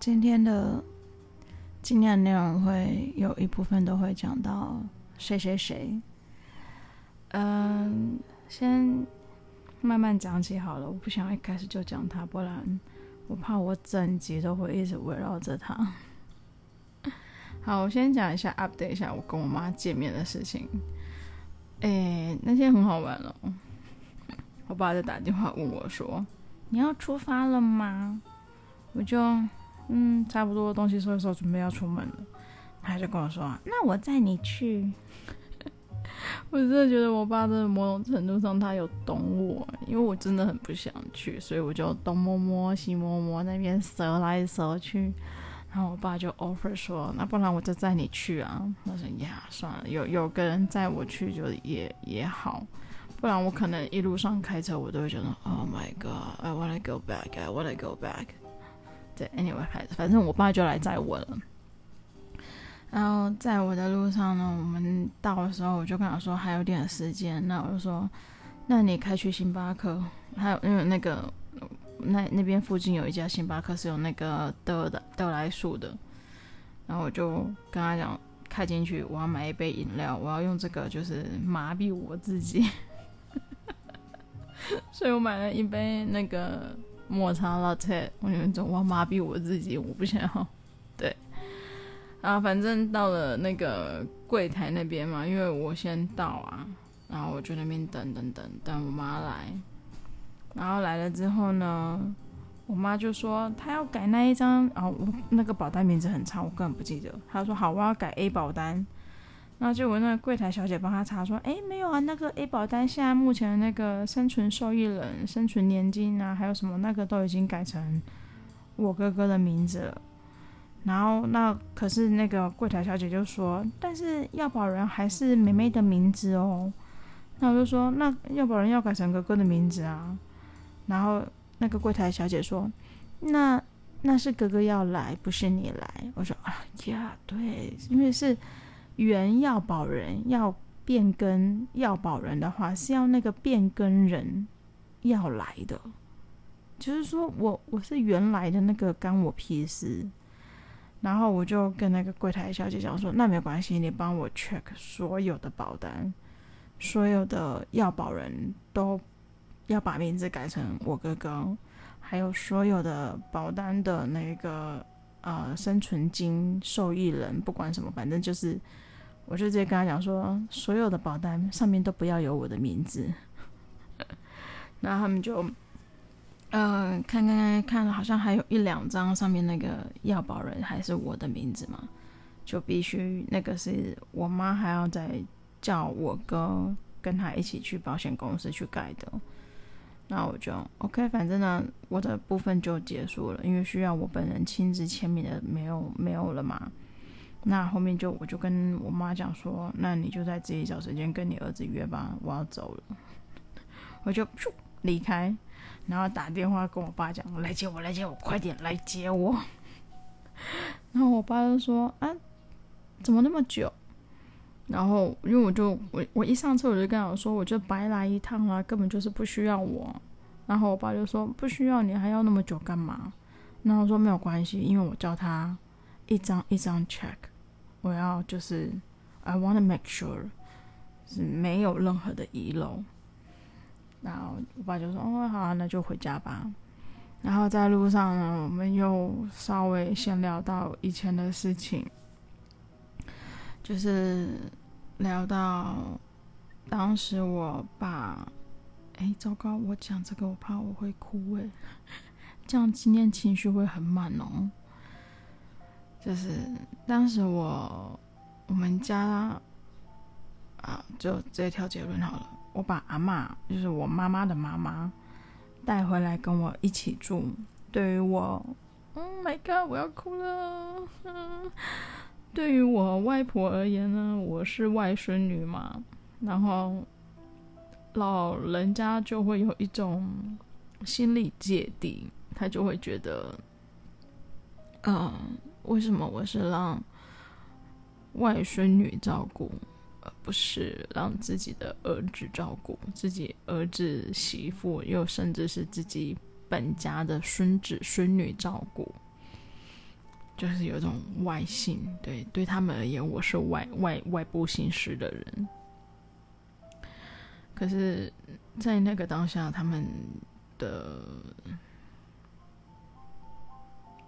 今天的今天的内容会有一部分都会讲到谁谁谁。嗯，先慢慢讲起好了。我不想一开始就讲他，不然我怕我整集都会一直围绕着他。好，我先讲一下，update 一下我跟我妈见面的事情。哎，那天很好玩哦。我爸就打电话问我说：“你要出发了吗？”我就嗯，差不多东西收一收，准备要出门了。他就跟我说：“那我载你去。”我真的觉得我爸在某种程度上他有懂我，因为我真的很不想去，所以我就东摸摸西摸摸，那边折来折去。然后我爸就 offer 说：“那不然我就载你去啊。”我说：“呀，算了，有有个人载我去就也也好，不然我可能一路上开车我都会觉得，Oh my God，I wanna go back，I wanna go back。对，anyway，反正我爸就来载我了。然后在我的路上呢，我们到的时候我就跟他说还有点时间，那我就说，那你开去星巴克，还有因为那个。那那边附近有一家星巴克，是有那个得的豆来树的，然后我就跟他讲，开进去，我要买一杯饮料，我要用这个就是麻痹我自己，所以我买了一杯那个抹茶老茶我有一种我要麻痹我自己，我不想要，对，然后反正到了那个柜台那边嘛，因为我先到啊，然后我就那边等等等等我妈来。然后来了之后呢，我妈就说她要改那一张，然后我那个保单名字很长，我根本不记得。她说好，我要改 A 保单。然后就我那柜台小姐帮她查说，哎，没有啊，那个 A 保单现在目前那个生存受益人、生存年金啊，还有什么那个都已经改成我哥哥的名字了。然后那可是那个柜台小姐就说，但是要保人还是妹妹的名字哦。那我就说，那要保人要改成哥哥的名字啊。然后那个柜台小姐说：“那那是哥哥要来，不是你来。”我说：“啊呀，对，因为是原要保人要变更要保人的话，是要那个变更人要来的，就是说我我是原来的那个，干我屁事。”然后我就跟那个柜台小姐讲说：“那没关系，你帮我 check 所有的保单，所有的要保人都。”要把名字改成我哥哥，还有所有的保单的那个呃生存金受益人，不管什么，反正就是，我就直接跟他讲说，所有的保单上面都不要有我的名字。然后他们就，嗯、看看看看，好像还有一两张上面那个要保人还是我的名字嘛，就必须那个是我妈还要再叫我哥跟他一起去保险公司去改的。那我就 OK，反正呢，我的部分就结束了，因为需要我本人亲自签名的没有没有了嘛。那后面就我就跟我妈讲说，那你就在自己找时间跟你儿子约吧，我要走了。我就咻离开，然后打电话跟我爸讲，来接我，来接我，快点来接我。然后我爸就说啊，怎么那么久？然后，因为我就我我一上车我就跟他说，我就白来一趟啊，根本就是不需要我。然后我爸就说不需要你还要那么久干嘛？然后我说没有关系，因为我叫他一张一张 check，我要就是 I want to make sure 是没有任何的遗漏。然后我爸就说哦好啊，那就回家吧。然后在路上呢，我们又稍微先聊到以前的事情，就是。聊到当时我爸，哎，糟糕！我讲这个，我怕我会哭哎，这样今天情绪会很满哦。就是当时我我们家啊，就这条结论好了。我把阿嬷，就是我妈妈的妈妈带回来跟我一起住。对于我，Oh my God，我要哭了。对于我外婆而言呢，我是外孙女嘛，然后老人家就会有一种心理芥蒂，他就会觉得，嗯，为什么我是让外孙女照顾，而不是让自己的儿子照顾，自己儿子媳妇，又甚至是自己本家的孙子孙女照顾？就是有一种外姓，对，对他们而言，我是外外外部姓氏的人。可是，在那个当下，他们的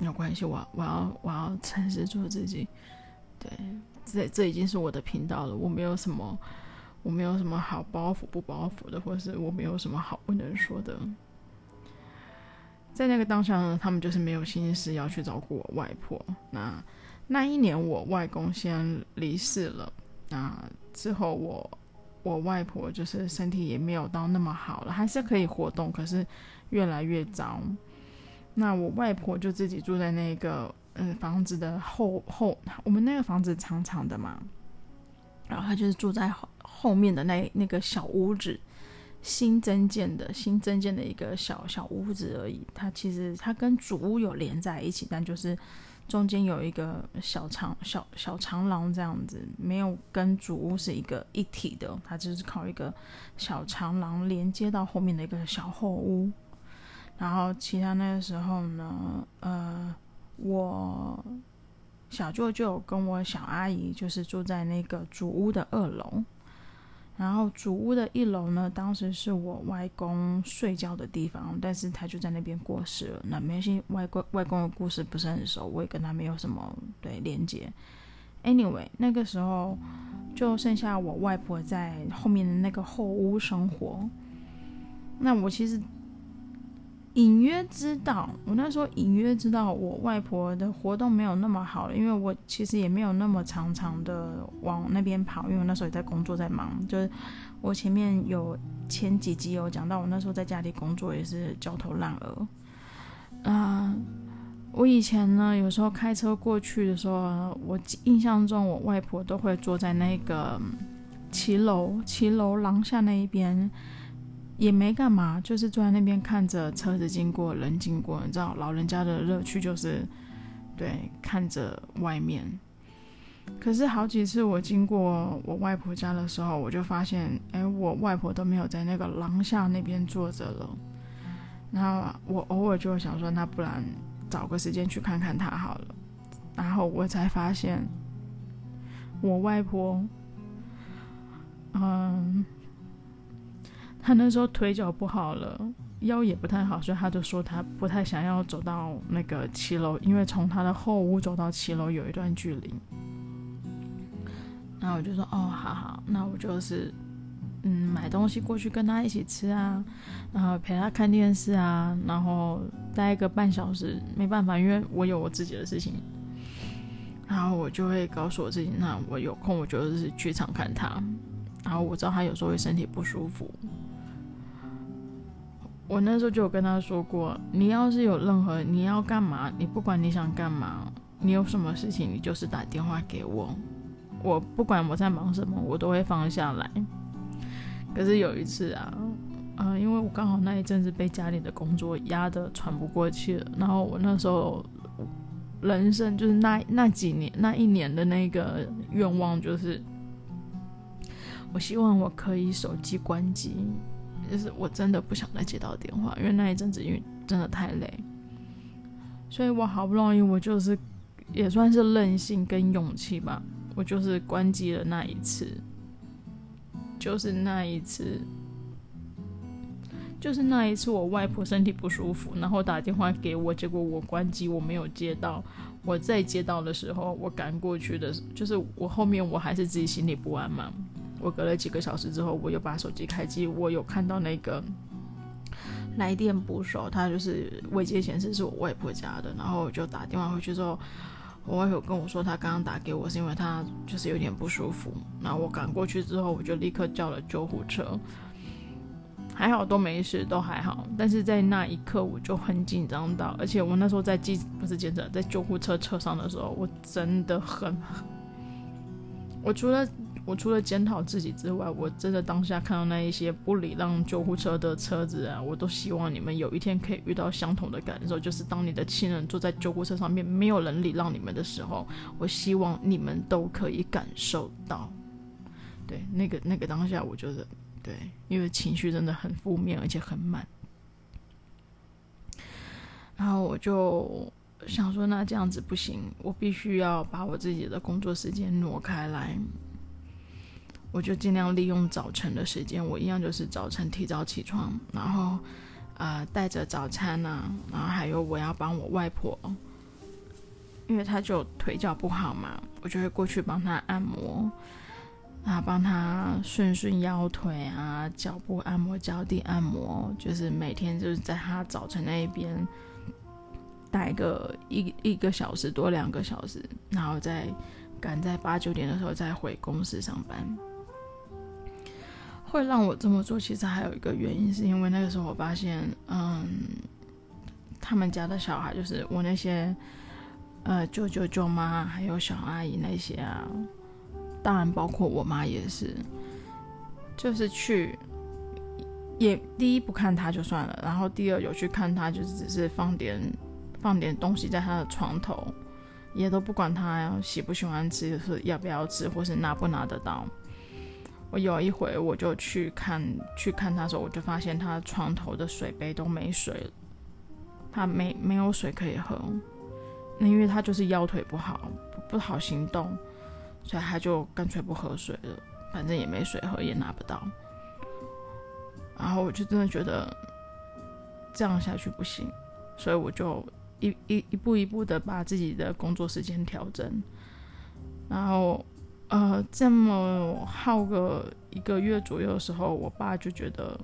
没有关系，我我要我要诚实做自己。对，这这已经是我的频道了，我没有什么，我没有什么好包袱不包袱的，或者是我没有什么好不能说的。在那个当下呢，他们就是没有心思要去照顾我外婆。那那一年，我外公先离世了。那之后，我我外婆就是身体也没有到那么好了，还是可以活动，可是越来越糟。那我外婆就自己住在那个嗯房子的后后，我们那个房子长长的嘛，然后她就是住在后后面的那那个小屋子。新增建的新增建的一个小小屋子而已，它其实它跟主屋有连在一起，但就是中间有一个小长小小长廊这样子，没有跟主屋是一个一体的，它就是靠一个小长廊连接到后面的一个小后屋。然后其他那个时候呢，呃，我小舅舅跟我小阿姨就是住在那个主屋的二楼。然后主屋的一楼呢，当时是我外公睡觉的地方，但是他就在那边过世了。那没关系，外公外公的故事不是很熟，我也跟他没有什么对连接。Anyway，那个时候就剩下我外婆在后面的那个后屋生活。那我其实。隐约知道，我那时候隐约知道我外婆的活动没有那么好了，因为我其实也没有那么常常的往那边跑，因为我那时候也在工作，在忙。就是我前面有前几集有讲到，我那时候在家里工作也是焦头烂额。啊、我以前呢，有时候开车过去的时候，我印象中我外婆都会坐在那个骑楼骑楼廊下那一边。也没干嘛，就是坐在那边看着车子经过，人经过。你知道，老人家的乐趣就是，对，看着外面。可是好几次我经过我外婆家的时候，我就发现，哎，我外婆都没有在那个廊下那边坐着了。然后我偶尔就想说，那不然找个时间去看看她好了。然后我才发现，我外婆，嗯。他那时候腿脚不好了，腰也不太好，所以他就说他不太想要走到那个七楼，因为从他的后屋走到七楼有一段距离。然后我就说：“哦，好好，那我就是嗯买东西过去跟他一起吃啊，然后陪他看电视啊，然后待个半小时。没办法，因为我有我自己的事情。然后我就会告诉我自己，那我有空我就是去场看他。然后我知道他有时候会身体不舒服。”我那时候就有跟他说过，你要是有任何你要干嘛，你不管你想干嘛，你有什么事情，你就是打电话给我，我不管我在忙什么，我都会放下来。可是有一次啊，嗯、因为我刚好那一阵子被家里的工作压得喘不过气了，然后我那时候人生就是那那几年那一年的那个愿望就是，我希望我可以手机关机。就是我真的不想再接到电话，因为那一阵子因为真的太累，所以我好不容易我就是也算是任性跟勇气吧，我就是关机了那一次，就是那一次，就是那一次我外婆身体不舒服，然后打电话给我，结果我关机我没有接到，我再接到的时候我赶过去的，就是我后面我还是自己心里不安嘛。我隔了几个小时之后，我又把手机开机，我有看到那个来电捕手，他就是未接显示是我外婆家的，然后我就打电话回去之后，我外婆跟我说，他刚刚打给我是因为他就是有点不舒服，然后我赶过去之后，我就立刻叫了救护车，还好都没事，都还好，但是在那一刻我就很紧张到，而且我那时候在机不是接着在救护车车上的时候，我真的很，我除了。我除了检讨自己之外，我真的当下看到那一些不礼让救护车的车子啊，我都希望你们有一天可以遇到相同的感受，就是当你的亲人坐在救护车上面，没有人礼让你们的时候，我希望你们都可以感受到。对，那个那个当下，我觉得对，因为情绪真的很负面，而且很满。然后我就想说，那这样子不行，我必须要把我自己的工作时间挪开来。我就尽量利用早晨的时间，我一样就是早晨提早起床，然后呃带着早餐啊，然后还有我要帮我外婆，因为她就腿脚不好嘛，我就会过去帮她按摩。啊，帮他顺顺腰腿啊，脚部按摩、脚底按摩，就是每天就是在他早晨那一边待个一一个小时多两个小时，然后再赶在八九点的时候再回公司上班。会让我这么做，其实还有一个原因，是因为那个时候我发现，嗯，他们家的小孩，就是我那些呃舅舅舅妈还有小阿姨那些啊。当然，包括我妈也是，就是去，也第一不看他就算了，然后第二有去看他，就是只是放点放点东西在他的床头，也都不管他喜不喜欢吃，是要不要吃，或是拿不拿得到。我有一回我就去看去看他的时候，我就发现他床头的水杯都没水了，他没没有水可以喝，那因为他就是腰腿不好，不好行动。所以他就干脆不喝水了，反正也没水喝，也拿不到。然后我就真的觉得这样下去不行，所以我就一一一步一步的把自己的工作时间调整。然后呃，这么耗个一个月左右的时候，我爸就觉得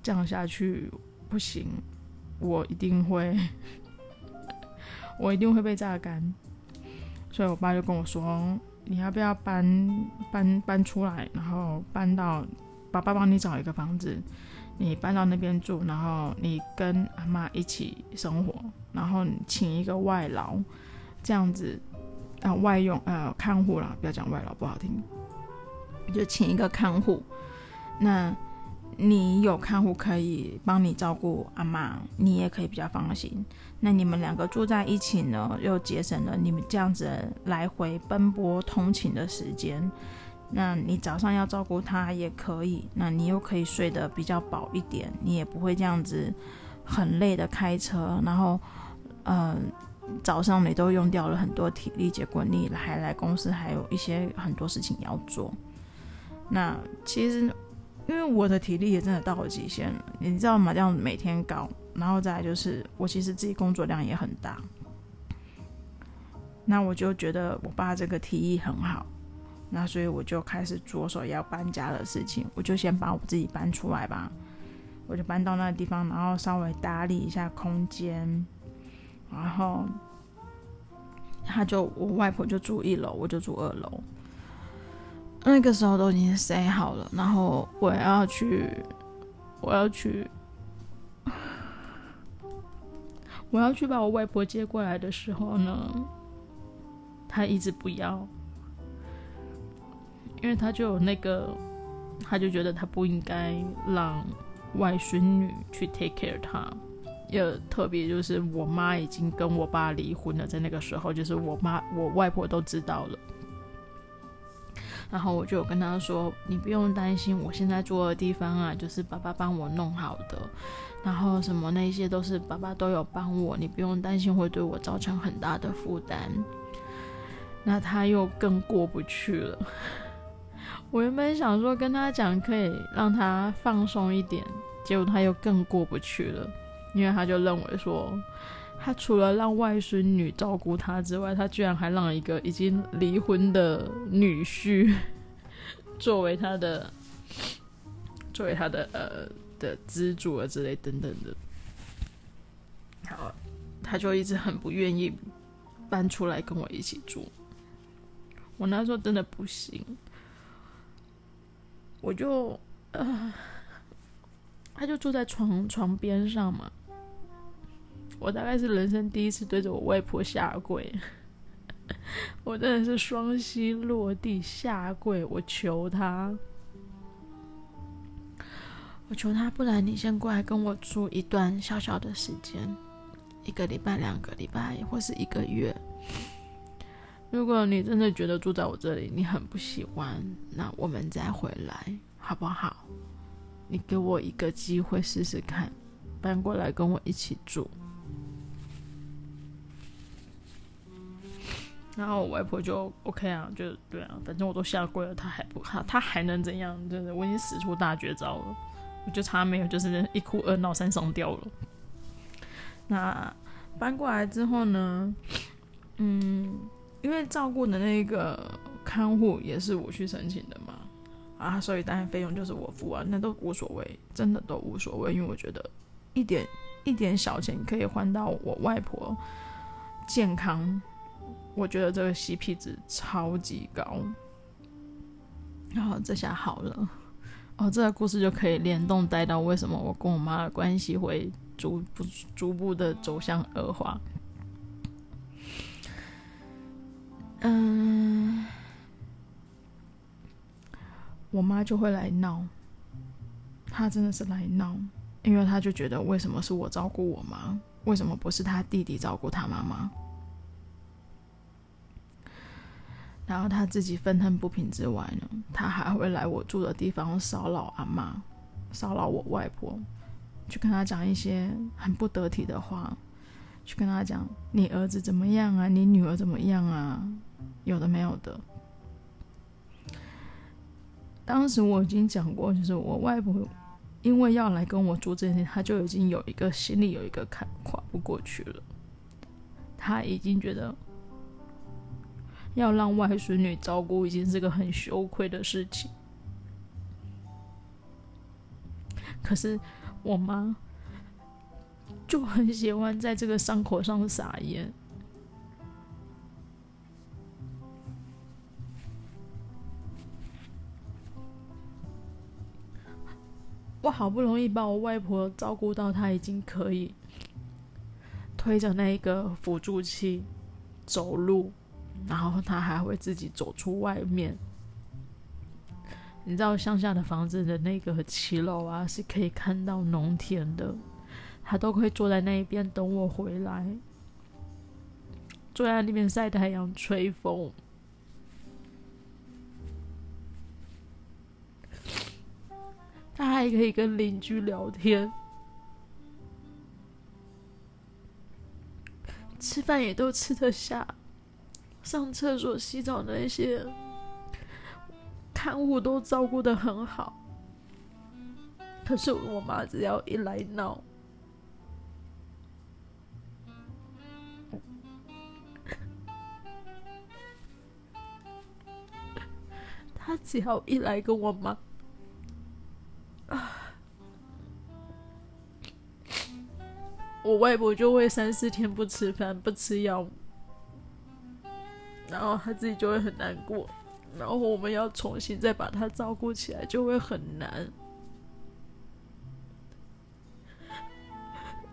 这样下去不行，我一定会，我一定会被榨干。所以我爸就跟我说。你要不要搬搬搬出来，然后搬到爸爸帮你找一个房子，你搬到那边住，然后你跟阿妈一起生活，然后请一个外劳，这样子啊、外佣呃看护啦，不要讲外劳不好听，就请一个看护，那。你有看护可以帮你照顾阿妈，你也可以比较放心。那你们两个住在一起呢，又节省了你们这样子来回奔波通勤的时间。那你早上要照顾他也可以，那你又可以睡得比较饱一点，你也不会这样子很累的开车，然后，嗯、早上你都用掉了很多体力，结果你还来公司还有一些很多事情要做。那其实。因为我的体力也真的到了极限了，你知道吗？这样每天搞，然后再来就是我其实自己工作量也很大，那我就觉得我爸这个提议很好，那所以我就开始着手要搬家的事情，我就先把我自己搬出来吧，我就搬到那个地方，然后稍微打理一下空间，然后他就我外婆就住一楼，我就住二楼。那个时候都已经塞好了，然后我要去，我要去，我要去把我外婆接过来的时候呢，他一直不要，因为他就有那个，他就觉得他不应该让外孙女去 take care 他，也特别就是我妈已经跟我爸离婚了，在那个时候，就是我妈我外婆都知道了。然后我就跟他说：“你不用担心，我现在住的地方啊，就是爸爸帮我弄好的，然后什么那些都是爸爸都有帮我，你不用担心会对我造成很大的负担。”那他又更过不去了。我原本想说跟他讲可以让他放松一点，结果他又更过不去了，因为他就认为说。他除了让外孙女照顾他之外，他居然还让一个已经离婚的女婿 作为他的，作为他的呃的资助啊之类等等的。好，他就一直很不愿意搬出来跟我一起住。我那时候真的不行，我就呃，他就住在床床边上嘛。我大概是人生第一次对着我外婆下跪，我真的是双膝落地下跪，我求她，我求她，不然你先过来跟我住一段小小的时间，一个礼拜、两个礼拜，或是一个月。如果你真的觉得住在我这里你很不喜欢，那我们再回来好不好？你给我一个机会试试看，搬过来跟我一起住。然后我外婆就 OK 啊，就对啊，反正我都下跪了，她还不他他还能怎样？真的，我已经使出大绝招了，我就差没有就是一哭二闹三上吊了。那搬过来之后呢，嗯，因为照顾的那一个看护也是我去申请的嘛，啊，所以当然费用就是我付啊，那都无所谓，真的都无所谓，因为我觉得一点一点小钱可以换到我外婆健康。我觉得这个 CP 值超级高，然后这下好了，哦，这个故事就可以联动带到为什么我跟我妈的关系会逐步逐步的走向恶化。嗯，我妈就会来闹，她真的是来闹，因为她就觉得为什么是我照顾我妈，为什么不是她弟弟照顾她妈妈？然后他自己愤恨不平之外呢，他还会来我住的地方骚扰阿妈，骚扰我外婆，去跟他讲一些很不得体的话，去跟他讲你儿子怎么样啊，你女儿怎么样啊，有的没有的。当时我已经讲过，就是我外婆因为要来跟我住这件事，他就已经有一个心里有一个坎跨不过去了，他已经觉得。要让外孙女照顾已经是个很羞愧的事情，可是我妈就很喜欢在这个伤口上撒盐。我好不容易把我外婆照顾到她已经可以推着那个辅助器走路。然后他还会自己走出外面。你知道乡下的房子的那个骑楼啊，是可以看到农田的。他都会坐在那一边等我回来，坐在那边晒太阳、吹风。他还可以跟邻居聊天，吃饭也都吃得下。上厕所、洗澡那些看护都照顾得很好，可是我妈只要一来闹，她只要一来跟我妈，我外婆就会三四天不吃饭、不吃药。然后他自己就会很难过，然后我们要重新再把他照顾起来就会很难。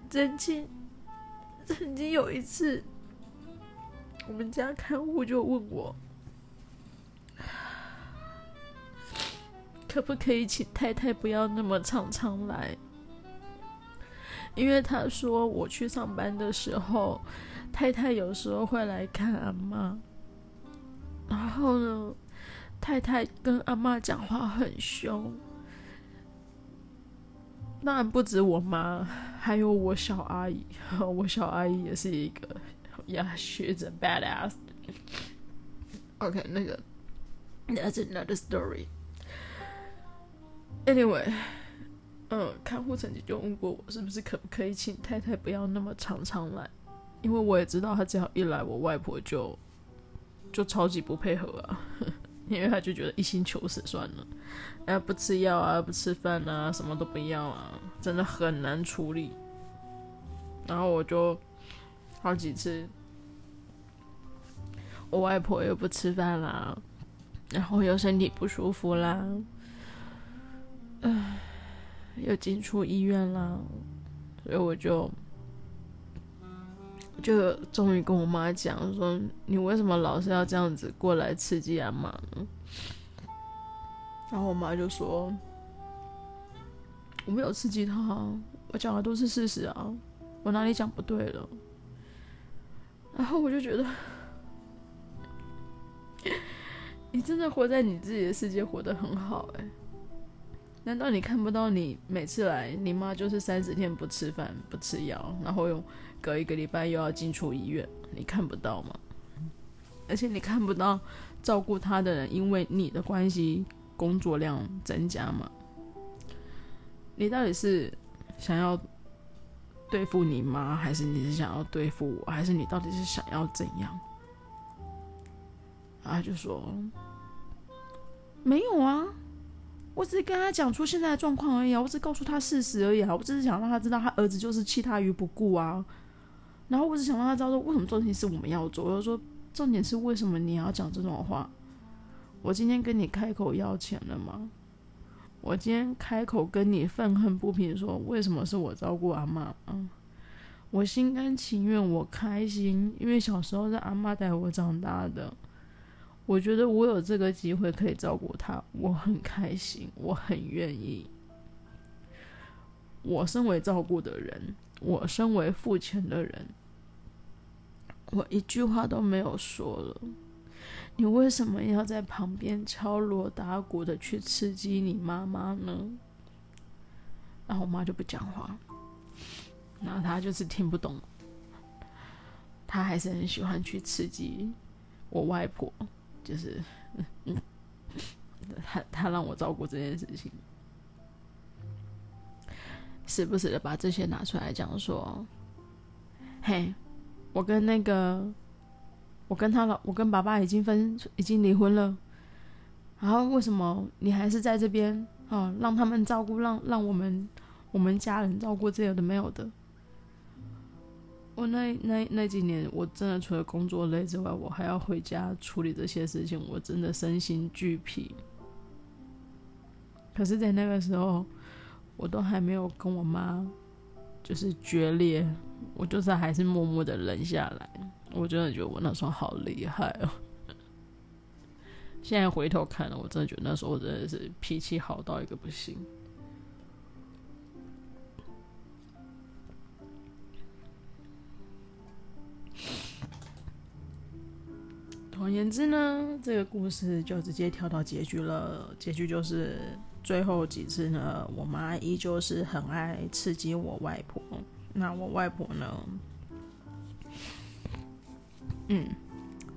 曾经，曾经有一次，我们家看护就问我，可不可以请太太不要那么常常来，因为他说我去上班的时候，太太有时候会来看阿妈。然后呢，太太跟阿妈讲话很凶。当然不止我妈，还有我小阿姨。我小阿姨也是一个呀，学着 badass。OK，那个 That's another story。Anyway，嗯，看护曾经就问过我，是不是可不可以请太太不要那么常常来？因为我也知道，她只要一来，我外婆就。就超级不配合啊，因为他就觉得一心求死算了，哎，不吃药啊，不吃饭啊，什么都不要啊，真的很难处理。然后我就好几次，我外婆又不吃饭啦，然后又身体不舒服啦，唉，又进出医院啦，所以我就。就终于跟我妈讲说：“你为什么老是要这样子过来刺激阿妈呢？”然后我妈就说：“我没有刺激她，我讲的都是事实啊，我哪里讲不对了？”然后我就觉得，你真的活在你自己的世界，活得很好哎。难道你看不到你每次来，你妈就是三十天不吃饭、不吃药，然后又隔一个礼拜又要进出医院，你看不到吗？而且你看不到照顾她的人因为你的关系工作量增加吗？你到底是想要对付你妈，还是你是想要对付我，还是你到底是想要怎样？他就说没有啊，我只是跟他讲出现在的状况而已啊，我只是告诉他事实而已啊，我只是想让他知道他儿子就是弃他于不顾啊。然后我只想让他知道说，为什么事情是我们要做。我就说，重点是为什么你要讲这种话？我今天跟你开口要钱了吗？我今天开口跟你愤恨不平，说为什么是我照顾阿妈？嗯，我心甘情愿，我开心，因为小时候是阿妈带我长大的。我觉得我有这个机会可以照顾他，我很开心，我很愿意。我身为照顾的人。我身为付钱的人，我一句话都没有说了。你为什么要在旁边敲锣打鼓的去刺激你妈妈呢？然后我妈就不讲话，然后她就是听不懂，她还是很喜欢去刺激我外婆，就是，嗯，她她让我照顾这件事情。时不时的把这些拿出来讲，说：“嘿，我跟那个，我跟他老，我跟爸爸已经分，已经离婚了。然后为什么你还是在这边？哦，让他们照顾，让让我们我们家人照顾，这有的没有的。我那那那几年，我真的除了工作累之外，我还要回家处理这些事情，我真的身心俱疲。可是，在那个时候。”我都还没有跟我妈就是决裂，我就是还是默默的忍下来。我真的觉得我那时候好厉害哦。现在回头看了，我真的觉得那时候我真的是脾气好到一个不行。总而言之呢，这个故事就直接跳到结局了。结局就是。最后几次呢，我妈依旧是很爱刺激我外婆。那我外婆呢，嗯，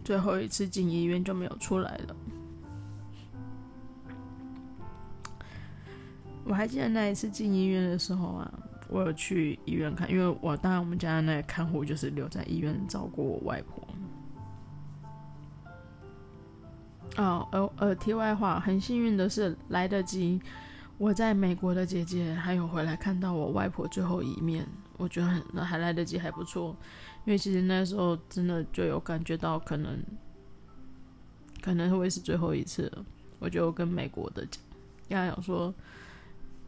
最后一次进医院就没有出来了。我还记得那一次进医院的时候啊，我有去医院看，因为我当然我们家的那个看护就是留在医院照顾我外婆。哦，呃呃，题外话，很幸运的是来得及，我在美国的姐姐还有回来看到我外婆最后一面，我觉得很还来得及，还不错，因为其实那时候真的就有感觉到可能可能会是最后一次，我就跟美国的跟他讲说，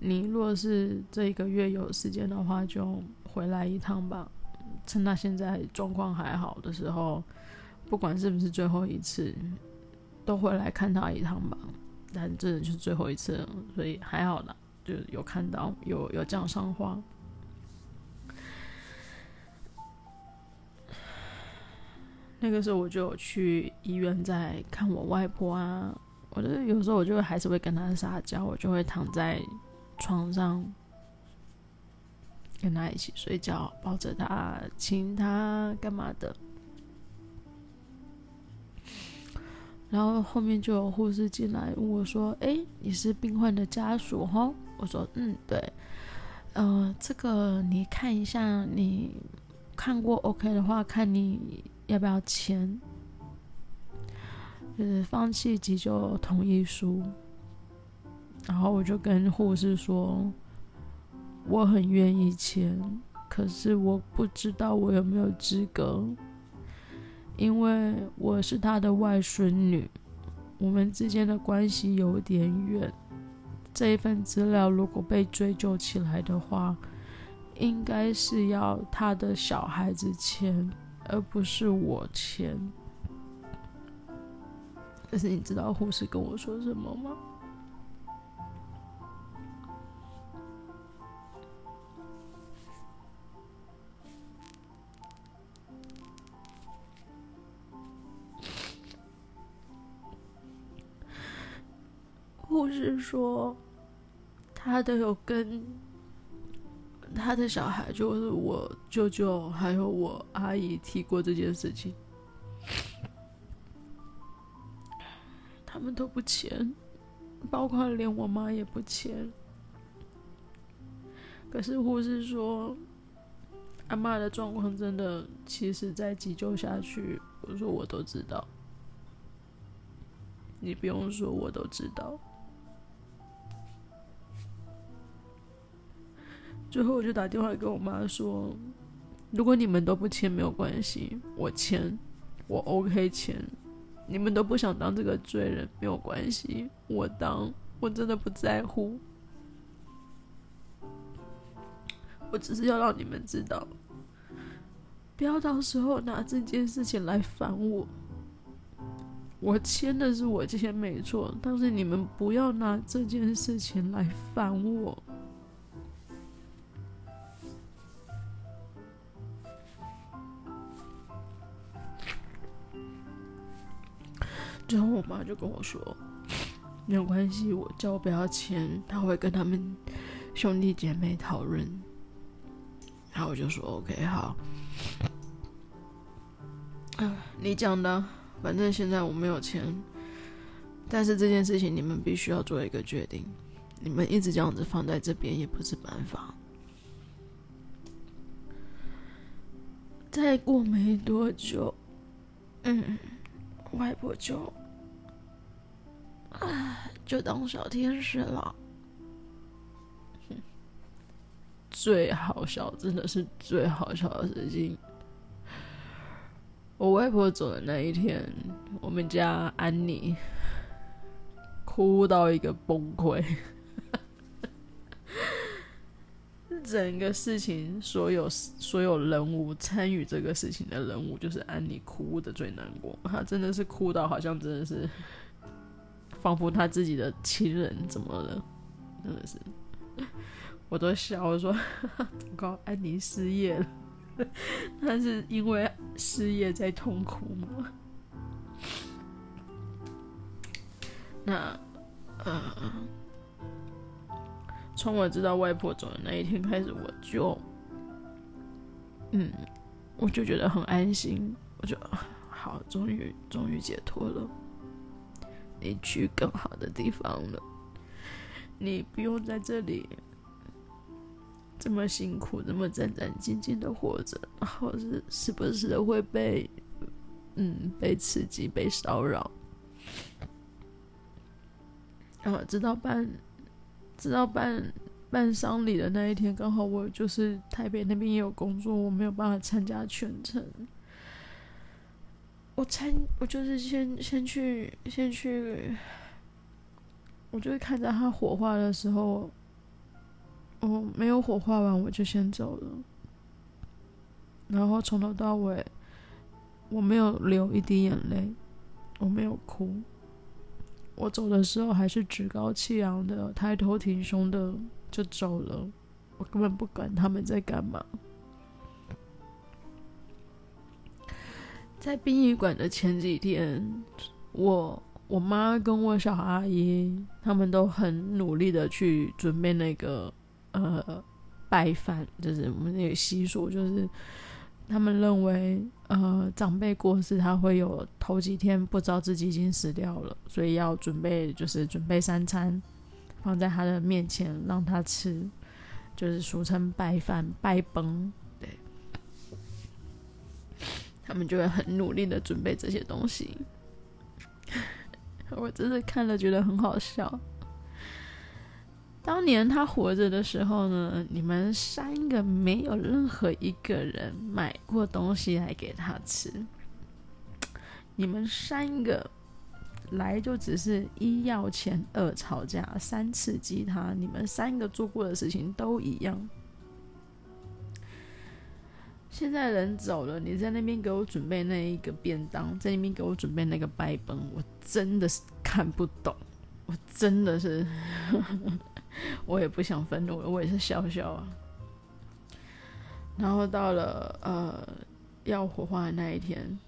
你若是这一个月有时间的话，就回来一趟吧，趁他现在状况还好的时候，不管是不是最后一次。都会来看他一趟吧，但这就是最后一次，所以还好啦，就有看到，有有讲上话。那个时候我就去医院在看我外婆啊，我就有时候我就还是会跟他撒娇，我就会躺在床上跟他一起睡觉，抱着他亲他干嘛的。然后后面就有护士进来问我说：“诶，你是病患的家属哈？”我说：“嗯，对。呃，这个你看一下，你看过 OK 的话，看你要不要签，就是放弃急救同意书。”然后我就跟护士说：“我很愿意签，可是我不知道我有没有资格。”因为我是他的外孙女，我们之间的关系有点远。这一份资料如果被追究起来的话，应该是要他的小孩子签，而不是我签。可是你知道护士跟我说什么吗？护士说，他都有跟他的小孩，就是我舅舅还有我阿姨提过这件事情。他们都不签，包括连我妈也不签。可是护士说，阿妈的状况真的，其实再急救下去，我说我都知道，你不用说，我都知道。最后我就打电话跟我妈说，如果你们都不签没有关系，我签，我 OK 签。你们都不想当这个罪人没有关系，我当，我真的不在乎。我只是要让你们知道，不要到时候拿这件事情来烦我。我签的是我签没错，但是你们不要拿这件事情来烦我。我妈就跟我说：“没有关系，我叫我不要签，她会跟他们兄弟姐妹讨论。”然后我就说：“OK，好。”啊，你讲的，反正现在我没有签，但是这件事情你们必须要做一个决定。你们一直这样子放在这边也不是办法。再过没多久，嗯，外婆就。就当小天使了。最好笑，真的是最好笑的事情。我外婆走的那一天，我们家安妮哭到一个崩溃。整个事情，所有所有人物参与这个事情的人物，就是安妮哭的最难过。她真的是哭到好像真的是。仿佛他自己的亲人怎么了？真的是，我都笑。我说：“糟糕，安妮失业了。他是因为失业在痛苦吗？”那，呃，从我知道外婆走的那一天开始，我就，嗯，我就觉得很安心。我就 好，终于，终于解脱了。你去更好的地方了，你不用在这里这么辛苦，这么战战兢兢的活着，然后是时不时的会被嗯被刺激、被骚扰。然后直到办直到办办丧礼的那一天，刚好我就是台北那边也有工作，我没有办法参加全程。我参，我就是先先去，先去，我就是看着他火化的时候，我，没有火化完我就先走了，然后从头到尾，我没有流一滴眼泪，我没有哭，我走的时候还是趾高气扬的，抬头挺胸的就走了，我根本不管他们在干嘛。在殡仪馆的前几天，我我妈跟我小阿姨他们都很努力的去准备那个呃拜饭，就是我们那个习俗，就是他们认为呃长辈过世，他会有头几天不知道自己已经死掉了，所以要准备就是准备三餐放在他的面前让他吃，就是俗称拜饭拜崩。他们就会很努力的准备这些东西，我真的看了觉得很好笑。当年他活着的时候呢，你们三个没有任何一个人买过东西来给他吃，你们三个来就只是一要钱，二吵架，三刺激他，你们三个做过的事情都一样。现在人走了，你在那边给我准备那一个便当，在那边给我准备那个拜崩，我真的是看不懂，我真的是，我也不想愤怒，我也是笑笑啊。然后到了呃要火化的那一天，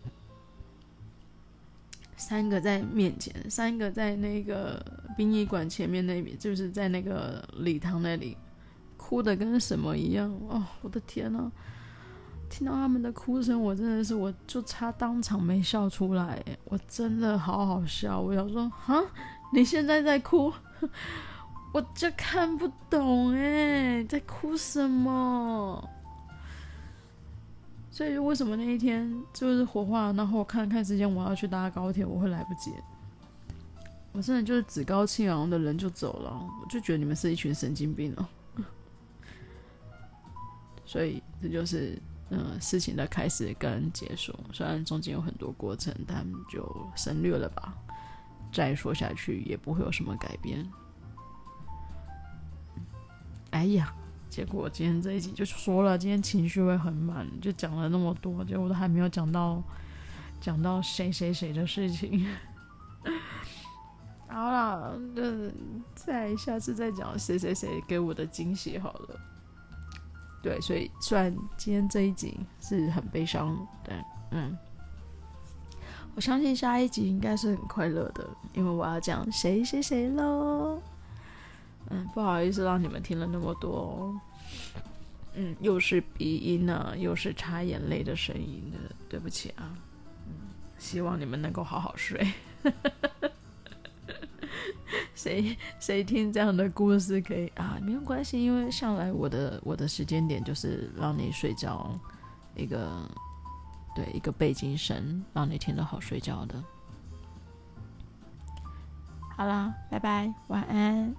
三个在面前，三个在那个殡仪馆前面那边，就是在那个礼堂那里，哭的跟什么一样哦，我的天呐！听到他们的哭声，我真的是我就差当场没笑出来，我真的好好笑。我想说，哈，你现在在哭，我就看不懂哎，在哭什么？所以为什么那一天就是火化，然后我看看时间，我要去搭高铁，我会来不及。我真的就是趾高气昂的人就走了，我就觉得你们是一群神经病哦。所以这就是嗯事情的开始跟结束，虽然中间有很多过程，但就省略了吧。再说下去也不会有什么改变。哎呀。结果今天这一集就说了，今天情绪会很满，就讲了那么多，结果都还没有讲到讲到谁谁谁的事情。好了，那再下次再讲谁谁谁给我的惊喜好了。对，所以虽然今天这一集是很悲伤，但嗯，我相信下一集应该是很快乐的，因为我要讲谁谁谁喽。嗯，不好意思让你们听了那么多。嗯，又是鼻音呢，又是擦眼泪的声音的，对不起啊。嗯，希望你们能够好好睡。谁 谁听这样的故事可以啊？没有关系，因为向来我的我的时间点就是让你睡觉一个对一个背景声，让你听得好睡觉的。好啦，拜拜，晚安。